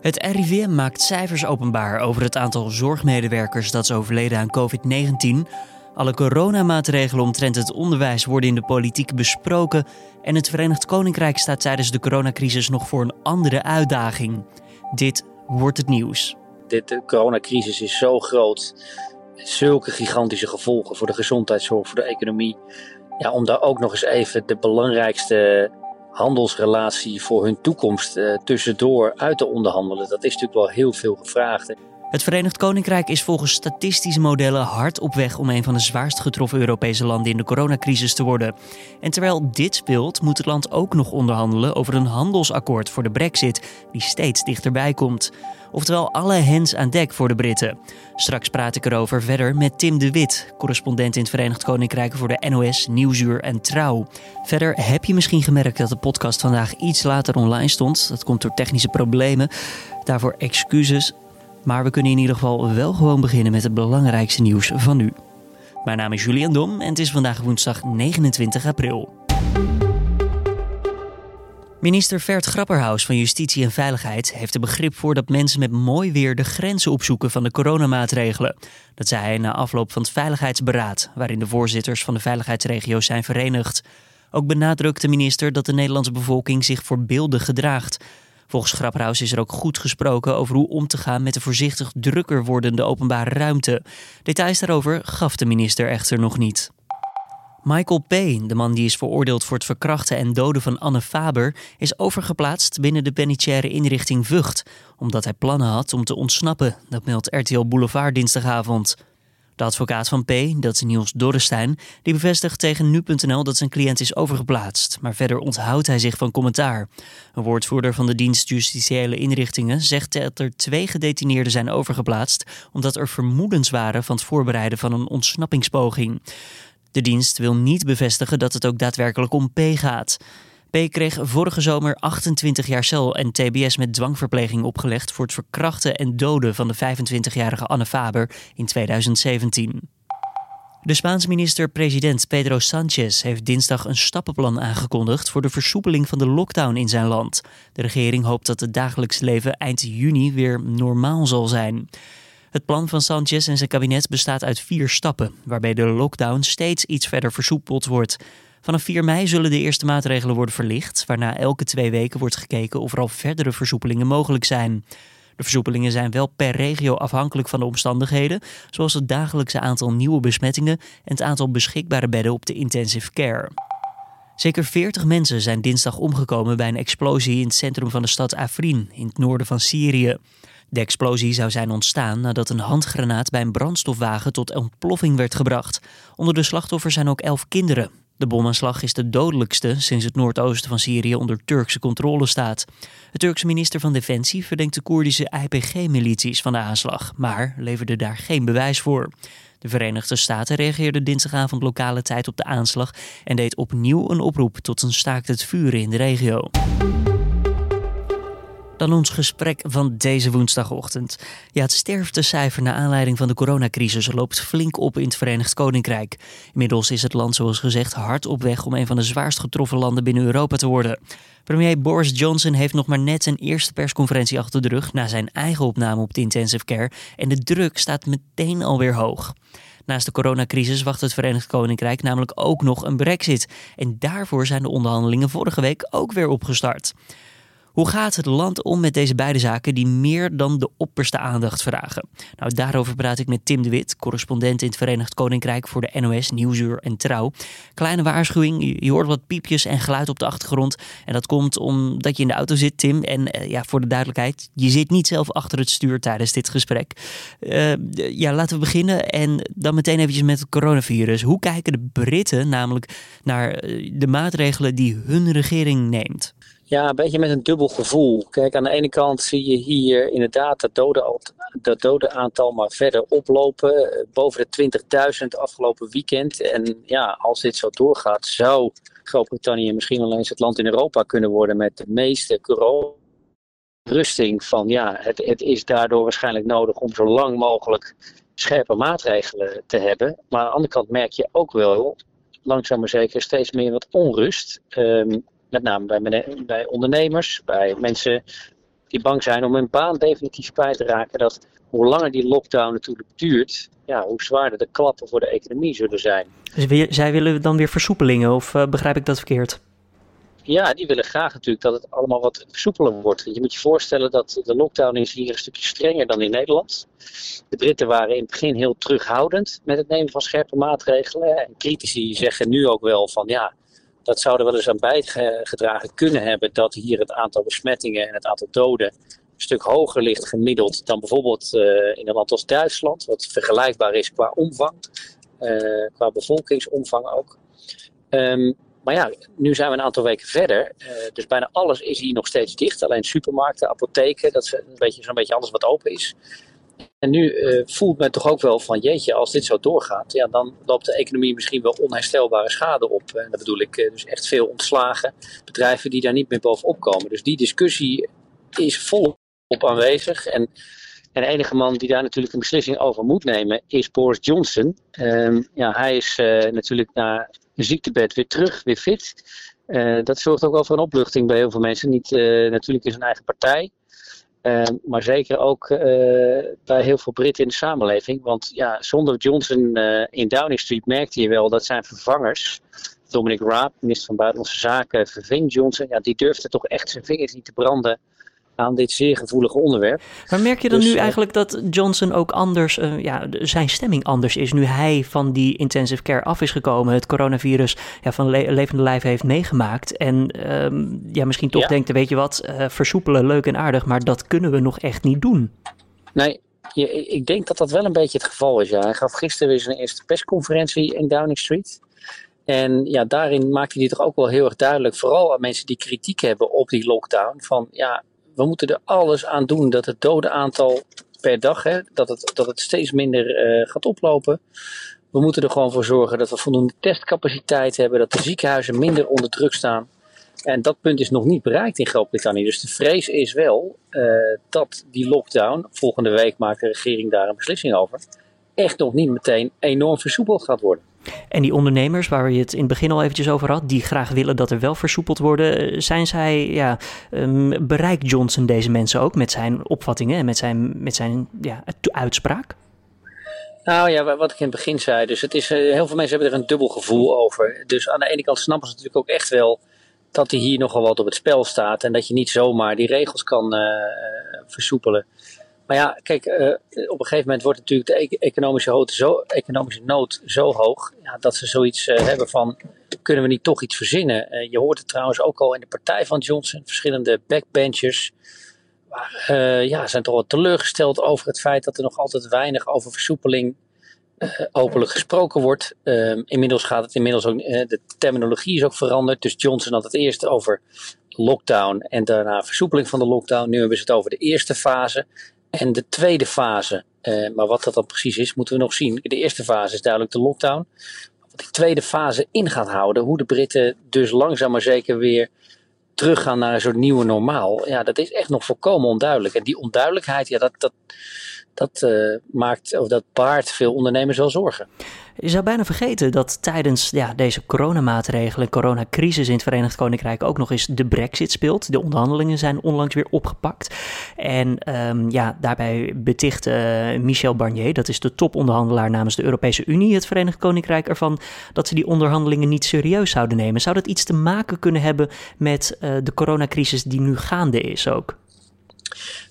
Het RIVM maakt cijfers openbaar over het aantal zorgmedewerkers dat is overleden aan COVID-19. Alle coronamaatregelen omtrent het onderwijs worden in de politiek besproken. En het Verenigd Koninkrijk staat tijdens de coronacrisis nog voor een andere uitdaging. Dit wordt het nieuws. De coronacrisis is zo groot. Zulke gigantische gevolgen voor de gezondheidszorg, voor de economie. Ja, om daar ook nog eens even de belangrijkste handelsrelatie voor hun toekomst uh, tussendoor uit te onderhandelen. Dat is natuurlijk wel heel veel gevraagd. Het Verenigd Koninkrijk is volgens statistische modellen hard op weg om een van de zwaarst getroffen Europese landen in de coronacrisis te worden. En terwijl dit speelt, moet het land ook nog onderhandelen over een handelsakkoord voor de Brexit, die steeds dichterbij komt. Oftewel alle hens aan dek voor de Britten. Straks praat ik erover verder met Tim de Wit, correspondent in het Verenigd Koninkrijk voor de NOS, Nieuwsuur en Trouw. Verder heb je misschien gemerkt dat de podcast vandaag iets later online stond. Dat komt door technische problemen. Daarvoor excuses. Maar we kunnen in ieder geval wel gewoon beginnen met het belangrijkste nieuws van nu. Mijn naam is Julian Dom en het is vandaag woensdag 29 april. Minister Vert Grapperhaus van Justitie en Veiligheid heeft er begrip voor dat mensen met mooi weer de grenzen opzoeken van de coronamaatregelen. Dat zei hij na afloop van het Veiligheidsberaad, waarin de voorzitters van de veiligheidsregio's zijn verenigd. Ook benadrukt de minister dat de Nederlandse bevolking zich voorbeeldig gedraagt. Volgens Grapperhaus is er ook goed gesproken over hoe om te gaan met de voorzichtig drukker wordende openbare ruimte. Details daarover gaf de minister echter nog niet. Michael P., de man die is veroordeeld voor het verkrachten en doden van Anne Faber, is overgeplaatst binnen de penitentiaire inrichting Vught, omdat hij plannen had om te ontsnappen. Dat meldt RTL Boulevard dinsdagavond. De advocaat van P, dat is Niels Dorrestein, die bevestigt tegen nu.nl dat zijn cliënt is overgeplaatst, maar verder onthoudt hij zich van commentaar. Een woordvoerder van de dienst Justitiële Inrichtingen zegt dat er twee gedetineerden zijn overgeplaatst omdat er vermoedens waren van het voorbereiden van een ontsnappingspoging. De dienst wil niet bevestigen dat het ook daadwerkelijk om P gaat. P kreeg vorige zomer 28 jaar cel en TBS met dwangverpleging opgelegd voor het verkrachten en doden van de 25-jarige Anne Faber in 2017. De Spaanse minister-president Pedro Sánchez heeft dinsdag een stappenplan aangekondigd voor de versoepeling van de lockdown in zijn land. De regering hoopt dat het dagelijks leven eind juni weer normaal zal zijn. Het plan van Sanchez en zijn kabinet bestaat uit vier stappen, waarbij de lockdown steeds iets verder versoepeld wordt. Vanaf 4 mei zullen de eerste maatregelen worden verlicht, waarna elke twee weken wordt gekeken of er al verdere versoepelingen mogelijk zijn. De versoepelingen zijn wel per regio afhankelijk van de omstandigheden, zoals het dagelijkse aantal nieuwe besmettingen en het aantal beschikbare bedden op de intensive care. Zeker 40 mensen zijn dinsdag omgekomen bij een explosie in het centrum van de stad Afrin in het noorden van Syrië. De explosie zou zijn ontstaan nadat een handgranaat bij een brandstofwagen tot ontploffing werd gebracht. Onder de slachtoffers zijn ook elf kinderen. De bomaanslag is de dodelijkste sinds het noordoosten van Syrië onder Turkse controle staat. De Turkse minister van Defensie verdenkt de Koerdische IPG-milities van de aanslag, maar leverde daar geen bewijs voor. De Verenigde Staten reageerde dinsdagavond lokale tijd op de aanslag en deed opnieuw een oproep tot een staakt het vuren in de regio. Dan ons gesprek van deze woensdagochtend. Ja, het sterftecijfer naar aanleiding van de coronacrisis loopt flink op in het Verenigd Koninkrijk. Inmiddels is het land, zoals gezegd, hard op weg om een van de zwaarst getroffen landen binnen Europa te worden. Premier Boris Johnson heeft nog maar net zijn eerste persconferentie achter de rug na zijn eigen opname op de intensive care. En de druk staat meteen alweer hoog. Naast de coronacrisis wacht het Verenigd Koninkrijk namelijk ook nog een brexit. En daarvoor zijn de onderhandelingen vorige week ook weer opgestart. Hoe gaat het land om met deze beide zaken die meer dan de opperste aandacht vragen? Nou, daarover praat ik met Tim de Wit, correspondent in het Verenigd Koninkrijk voor de NOS, Nieuwsuur en Trouw. Kleine waarschuwing, je hoort wat piepjes en geluid op de achtergrond. En dat komt omdat je in de auto zit, Tim. En eh, ja, voor de duidelijkheid, je zit niet zelf achter het stuur tijdens dit gesprek. Uh, ja, laten we beginnen en dan meteen eventjes met het coronavirus. Hoe kijken de Britten namelijk naar eh, de maatregelen die hun regering neemt? Ja, een beetje met een dubbel gevoel. Kijk, aan de ene kant zie je hier inderdaad dat dode, dat dode aantal maar verder oplopen. Boven de 20.000 afgelopen weekend. En ja, als dit zo doorgaat, zou Groot-Brittannië misschien wel eens het land in Europa kunnen worden met de meeste corona. Rusting van ja, het, het is daardoor waarschijnlijk nodig om zo lang mogelijk scherpe maatregelen te hebben. Maar aan de andere kant merk je ook wel, langzaam maar zeker, steeds meer wat onrust. Um, met name bij, bij ondernemers, bij mensen die bang zijn om hun baan definitief kwijt te raken. Dat hoe langer die lockdown natuurlijk duurt, ja, hoe zwaarder de klappen voor de economie zullen zijn. Dus zij willen dan weer versoepelingen, of uh, begrijp ik dat verkeerd? Ja, die willen graag natuurlijk dat het allemaal wat versoepeler wordt. Je moet je voorstellen dat de lockdown is hier een stukje strenger dan in Nederland. De Britten waren in het begin heel terughoudend met het nemen van scherpe maatregelen. En critici zeggen nu ook wel van ja, dat zou er wel eens aan bijgedragen kunnen hebben dat hier het aantal besmettingen en het aantal doden een stuk hoger ligt gemiddeld dan bijvoorbeeld uh, in een land als Duitsland, wat vergelijkbaar is qua omvang, uh, qua bevolkingsomvang ook. Um, maar ja, nu zijn we een aantal weken verder. Uh, dus bijna alles is hier nog steeds dicht. Alleen supermarkten, apotheken, dat is een beetje, zo'n beetje alles wat open is. En nu uh, voelt men toch ook wel van, jeetje, als dit zo doorgaat, ja, dan loopt de economie misschien wel onherstelbare schade op. En dat bedoel ik uh, dus echt veel ontslagen, bedrijven die daar niet meer bovenop komen. Dus die discussie is volop aanwezig. En, en de enige man die daar natuurlijk een beslissing over moet nemen is Boris Johnson. Uh, ja, hij is natuurlijk na een ziektebed weer terug, weer fit. Dat zorgt ook wel voor een opluchting bij heel veel mensen. Niet natuurlijk in zijn eigen partij, uh, maar zeker ook bij heel veel Britten in de samenleving. Want ja, zonder Johnson in Downing Street merkte je wel dat zijn vervangers, Dominic Raab, minister van Buitenlandse Zaken, verving Johnson, ja, die durfde toch echt zijn vingers niet te branden aan dit zeer gevoelige onderwerp. Maar merk je dan dus, nu eigenlijk dat Johnson ook anders, uh, ja, zijn stemming anders is nu hij van die intensive care af is gekomen, het coronavirus ja, van le levende lijf heeft meegemaakt en um, ja, misschien toch ja. denkt, weet je wat, uh, versoepelen, leuk en aardig, maar dat kunnen we nog echt niet doen. Nee, ik denk dat dat wel een beetje het geval is. Ja. Hij gaf gisteren weer zijn eerste persconferentie in Downing Street. En ja, daarin maakte hij toch ook wel heel erg duidelijk, vooral aan mensen die kritiek hebben op die lockdown, van ja, we moeten er alles aan doen dat het dodenaantal per dag, hè, dat, het, dat het steeds minder uh, gaat oplopen. We moeten er gewoon voor zorgen dat we voldoende testcapaciteit hebben, dat de ziekenhuizen minder onder druk staan. En dat punt is nog niet bereikt in Groot-Brittannië. Dus de vrees is wel uh, dat die lockdown, volgende week maakt de regering daar een beslissing over, echt nog niet meteen enorm versoepeld gaat worden. En die ondernemers, waar je het in het begin al eventjes over had, die graag willen dat er wel versoepeld worden, eh, zijn zij, ja, um, bereikt Johnson deze mensen ook met zijn opvattingen en met zijn, met zijn ja, uitspraak? Nou ja, wat ik in het begin zei, dus het is, heel veel mensen hebben er een dubbel gevoel over. Dus aan de ene kant snappen ze natuurlijk ook echt wel dat er hier nogal wat op het spel staat en dat je niet zomaar die regels kan uh, versoepelen. Maar ja, kijk, uh, op een gegeven moment wordt natuurlijk de e-, economische, zo, economische nood zo hoog ja, dat ze zoiets uh, hebben van: kunnen we niet toch iets verzinnen? Uh, je hoort het trouwens ook al in de partij van Johnson, verschillende backbenchers. ja, zijn toch wel teleurgesteld over het feit dat er nog altijd weinig over versoepeling openlijk gesproken wordt. Ehm, inmiddels gaat het inmiddels ook, de terminologie is ook veranderd. Dus Johnson had het eerst over lockdown en daarna versoepeling van de lockdown. Nu hebben ze het over de eerste fase. En de tweede fase, eh, maar wat dat dan precies is, moeten we nog zien. De eerste fase is duidelijk de lockdown. Wat die tweede fase in gaat houden, hoe de Britten dus langzaam maar zeker weer teruggaan naar een soort nieuwe normaal. Ja, dat is echt nog volkomen onduidelijk. En die onduidelijkheid, ja, dat, dat, dat uh, maakt, of dat baart veel ondernemers wel zorgen. Je zou bijna vergeten dat tijdens ja, deze coronamaatregelen, coronacrisis in het Verenigd Koninkrijk ook nog eens de brexit speelt. De onderhandelingen zijn onlangs weer opgepakt. En um, ja, daarbij beticht uh, Michel Barnier, dat is de toponderhandelaar namens de Europese Unie, het Verenigd Koninkrijk, ervan dat ze die onderhandelingen niet serieus zouden nemen. Zou dat iets te maken kunnen hebben met uh, de coronacrisis die nu gaande is ook?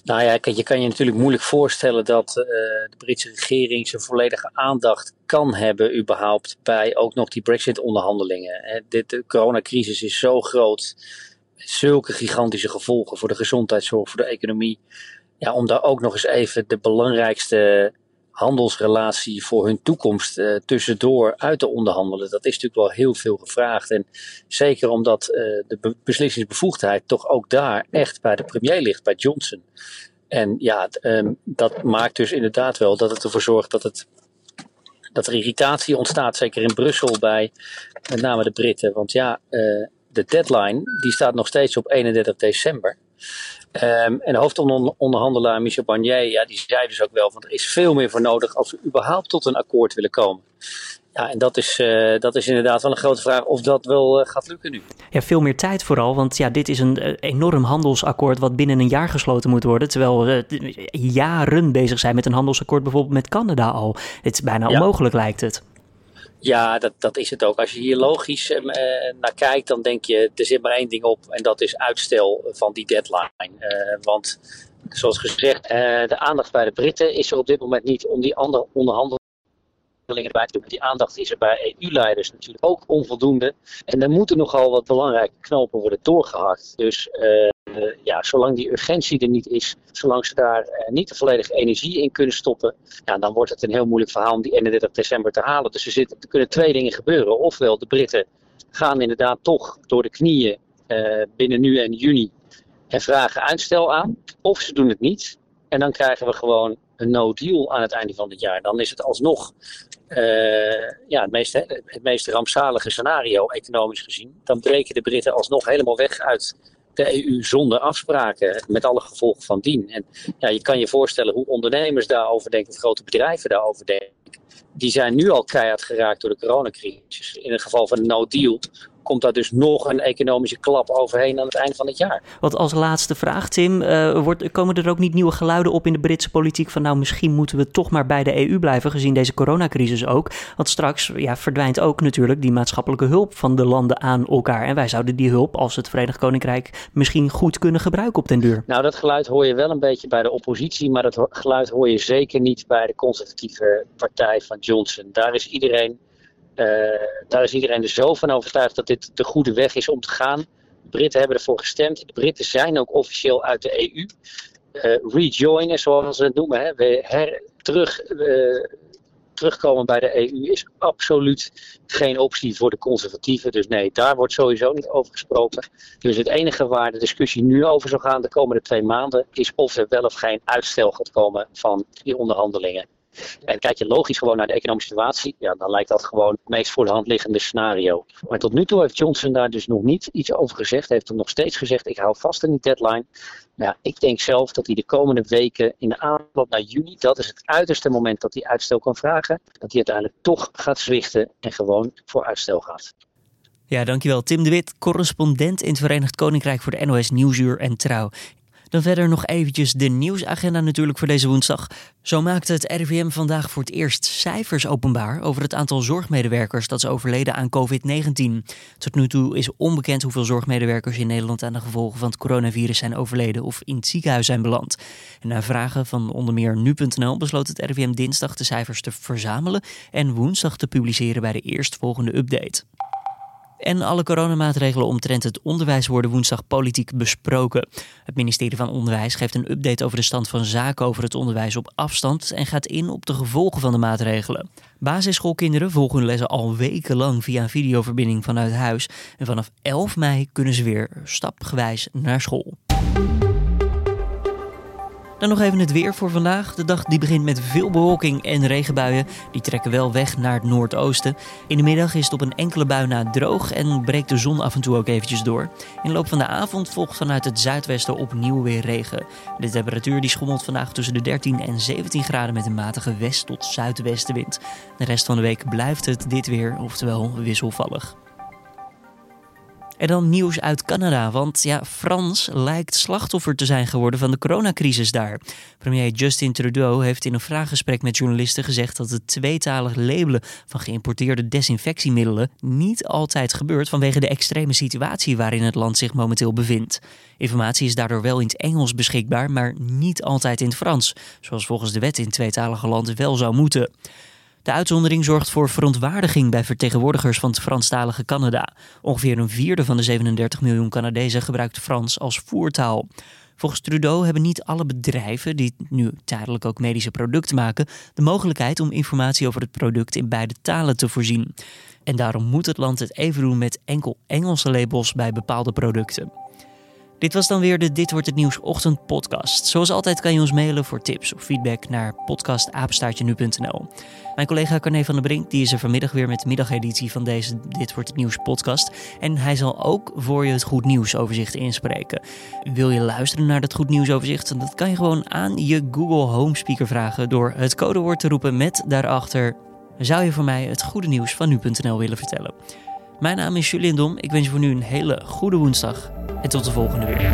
Nou ja, je kan je natuurlijk moeilijk voorstellen dat uh, de Britse regering zijn volledige aandacht kan hebben, überhaupt, bij ook nog die Brexit-onderhandelingen. De coronacrisis is zo groot, met zulke gigantische gevolgen voor de gezondheidszorg, voor de economie. Ja, om daar ook nog eens even de belangrijkste handelsrelatie voor hun toekomst uh, tussendoor uit te onderhandelen. Dat is natuurlijk wel heel veel gevraagd. En zeker omdat uh, de be beslissingsbevoegdheid toch ook daar echt bij de premier ligt, bij Johnson. En ja, um, dat maakt dus inderdaad wel dat het ervoor zorgt dat, het, dat er irritatie ontstaat, zeker in Brussel bij met name de Britten. Want ja, uh, de deadline die staat nog steeds op 31 december. Um, en de hoofdonderhandelaar Michel Barnier, ja, die zei dus ook wel van er is veel meer voor nodig als we überhaupt tot een akkoord willen komen. Ja, en dat is, uh, dat is inderdaad wel een grote vraag of dat wel uh, gaat lukken nu. Ja, veel meer tijd vooral, want ja, dit is een uh, enorm handelsakkoord wat binnen een jaar gesloten moet worden. Terwijl we jaren bezig zijn met een handelsakkoord bijvoorbeeld met Canada al. Het is bijna ja. onmogelijk lijkt het. Ja, dat, dat is het ook. Als je hier logisch uh, naar kijkt, dan denk je, er zit maar één ding op en dat is uitstel van die deadline. Uh, want zoals gezegd, de aandacht bij de Britten is er op dit moment niet om die andere onderhandelingen bij te doen. Die aandacht is er bij EU-leiders natuurlijk ook onvoldoende. En er moeten nogal wat belangrijke knopen worden doorgehakt. Dus ja, zolang die urgentie er niet is, zolang ze daar uh, niet de volledige energie in kunnen stoppen, ja, dan wordt het een heel moeilijk verhaal om die 31 december te halen. Dus er, zit, kunnen twee dingen gebeuren. Ofwel, de Britten gaan inderdaad toch door de knieën uh, binnen nu en juni en vragen uitstel aan. Of ze doen het niet. En dan krijgen we gewoon een no-deal aan het einde van het jaar. Dan is het alsnog ja, het, meest, het meest rampzalige scenario, economisch gezien. Dan breken de Britten alsnog helemaal weg uit de EU zonder afspraken, met alle gevolgen van dien. En ja, je kan je voorstellen hoe ondernemers daarover denken, of grote bedrijven daarover denken. Die zijn nu al keihard geraakt door de coronacrisis. In het geval van no deal komt daar dus nog een economische klap overheen aan het eind van het jaar. Want als laatste vraag, Tim, uh, wordt, komen er ook niet nieuwe geluiden op in de Britse politiek van nou misschien moeten we toch maar bij de EU blijven gezien deze coronacrisis ook. Want straks ja, verdwijnt ook natuurlijk die maatschappelijke hulp van de landen aan elkaar. En wij zouden die hulp als het Verenigd Koninkrijk misschien goed kunnen gebruiken op den duur. Nou, dat geluid hoor je wel een beetje bij de oppositie, maar dat geluid hoor je zeker niet bij de conservatieve partij van Johnson. Daar is iedereen daar is iedereen er zo van overtuigd dat dit de goede weg is om te gaan. De Britten hebben ervoor gestemd. De Britten zijn ook officieel uit de EU. Eh, rejoinen, zoals ze het noemen. We her, terug, uh, terugkomen bij de EU is absoluut geen optie voor de conservatieven. Dus nee, daar wordt sowieso niet over gesproken. Dus het enige waar de discussie nu over zou gaan de komende twee maanden is of er wel of geen uitstel gaat komen van die onderhandelingen. En kijk je logisch gewoon naar de economische situatie, ja, dan lijkt dat gewoon het meest voor de hand liggende scenario. Maar tot nu toe heeft Johnson daar dus nog niet iets over gezegd. Heeft er nog steeds gezegd, ik hou vast aan die deadline. Nou, ik denk zelf dat hij de komende weken in de aanloop naar juni, dat is het uiterste moment dat hij uitstel kan vragen, dat hij uiteindelijk toch gaat zwichten en gewoon voor uitstel gaat. Ja, dankjewel. Tim de Wit, correspondent in het Verenigd Koninkrijk voor de NOS Nieuwsuur en Trouw. Dan verder nog eventjes de nieuwsagenda natuurlijk voor deze woensdag. Zo maakte het RIVM vandaag voor het eerst cijfers openbaar over het aantal zorgmedewerkers dat is overleden aan COVID-19. Tot nu toe is onbekend hoeveel zorgmedewerkers in Nederland aan de gevolgen van het coronavirus zijn overleden of in het ziekenhuis zijn beland. En na vragen van onder meer nu.nl besloot het RIVM dinsdag de cijfers te verzamelen en woensdag te publiceren bij de eerstvolgende update. En alle coronamaatregelen omtrent het onderwijs worden woensdag politiek besproken. Het ministerie van Onderwijs geeft een update over de stand van zaken over het onderwijs op afstand en gaat in op de gevolgen van de maatregelen. Basisschoolkinderen volgen hun lessen al wekenlang via een videoverbinding vanuit huis. En vanaf 11 mei kunnen ze weer stapgewijs naar school. Dan nog even het weer voor vandaag. De dag die begint met veel bewolking en regenbuien. Die trekken wel weg naar het noordoosten. In de middag is het op een enkele bui na droog en breekt de zon af en toe ook eventjes door. In de loop van de avond volgt vanuit het zuidwesten opnieuw weer regen. De temperatuur die schommelt vandaag tussen de 13 en 17 graden met een matige west- tot zuidwestenwind. De rest van de week blijft het dit weer, oftewel wisselvallig. En dan nieuws uit Canada, want ja, Frans lijkt slachtoffer te zijn geworden van de coronacrisis daar. Premier Justin Trudeau heeft in een vraaggesprek met journalisten gezegd dat het tweetalig labelen van geïmporteerde desinfectiemiddelen niet altijd gebeurt vanwege de extreme situatie waarin het land zich momenteel bevindt. Informatie is daardoor wel in het Engels beschikbaar, maar niet altijd in het Frans, zoals volgens de wet in tweetalige landen wel zou moeten. De uitzondering zorgt voor verontwaardiging bij vertegenwoordigers van het Franstalige Canada. Ongeveer een vierde van de 37 miljoen Canadezen gebruikt Frans als voertaal. Volgens Trudeau hebben niet alle bedrijven, die nu tijdelijk ook medische producten maken, de mogelijkheid om informatie over het product in beide talen te voorzien. En daarom moet het land het even doen met enkel Engelse labels bij bepaalde producten. Dit was dan weer de Dit wordt het nieuws ochtend podcast. Zoals altijd kan je ons mailen voor tips of feedback naar podcastapenstaartje.nu.nl. Mijn collega Carne van der Brink die is er vanmiddag weer met de middageditie van deze Dit wordt het nieuws podcast en hij zal ook voor je het goed nieuws overzicht inspreken. Wil je luisteren naar dat goed nieuws overzicht? Dat kan je gewoon aan je Google Home speaker vragen door het codewoord te roepen met daarachter zou je voor mij het goede nieuws van nu.nl willen vertellen. Mijn naam is Julian Dom. Ik wens je voor nu een hele goede woensdag en tot de volgende weer.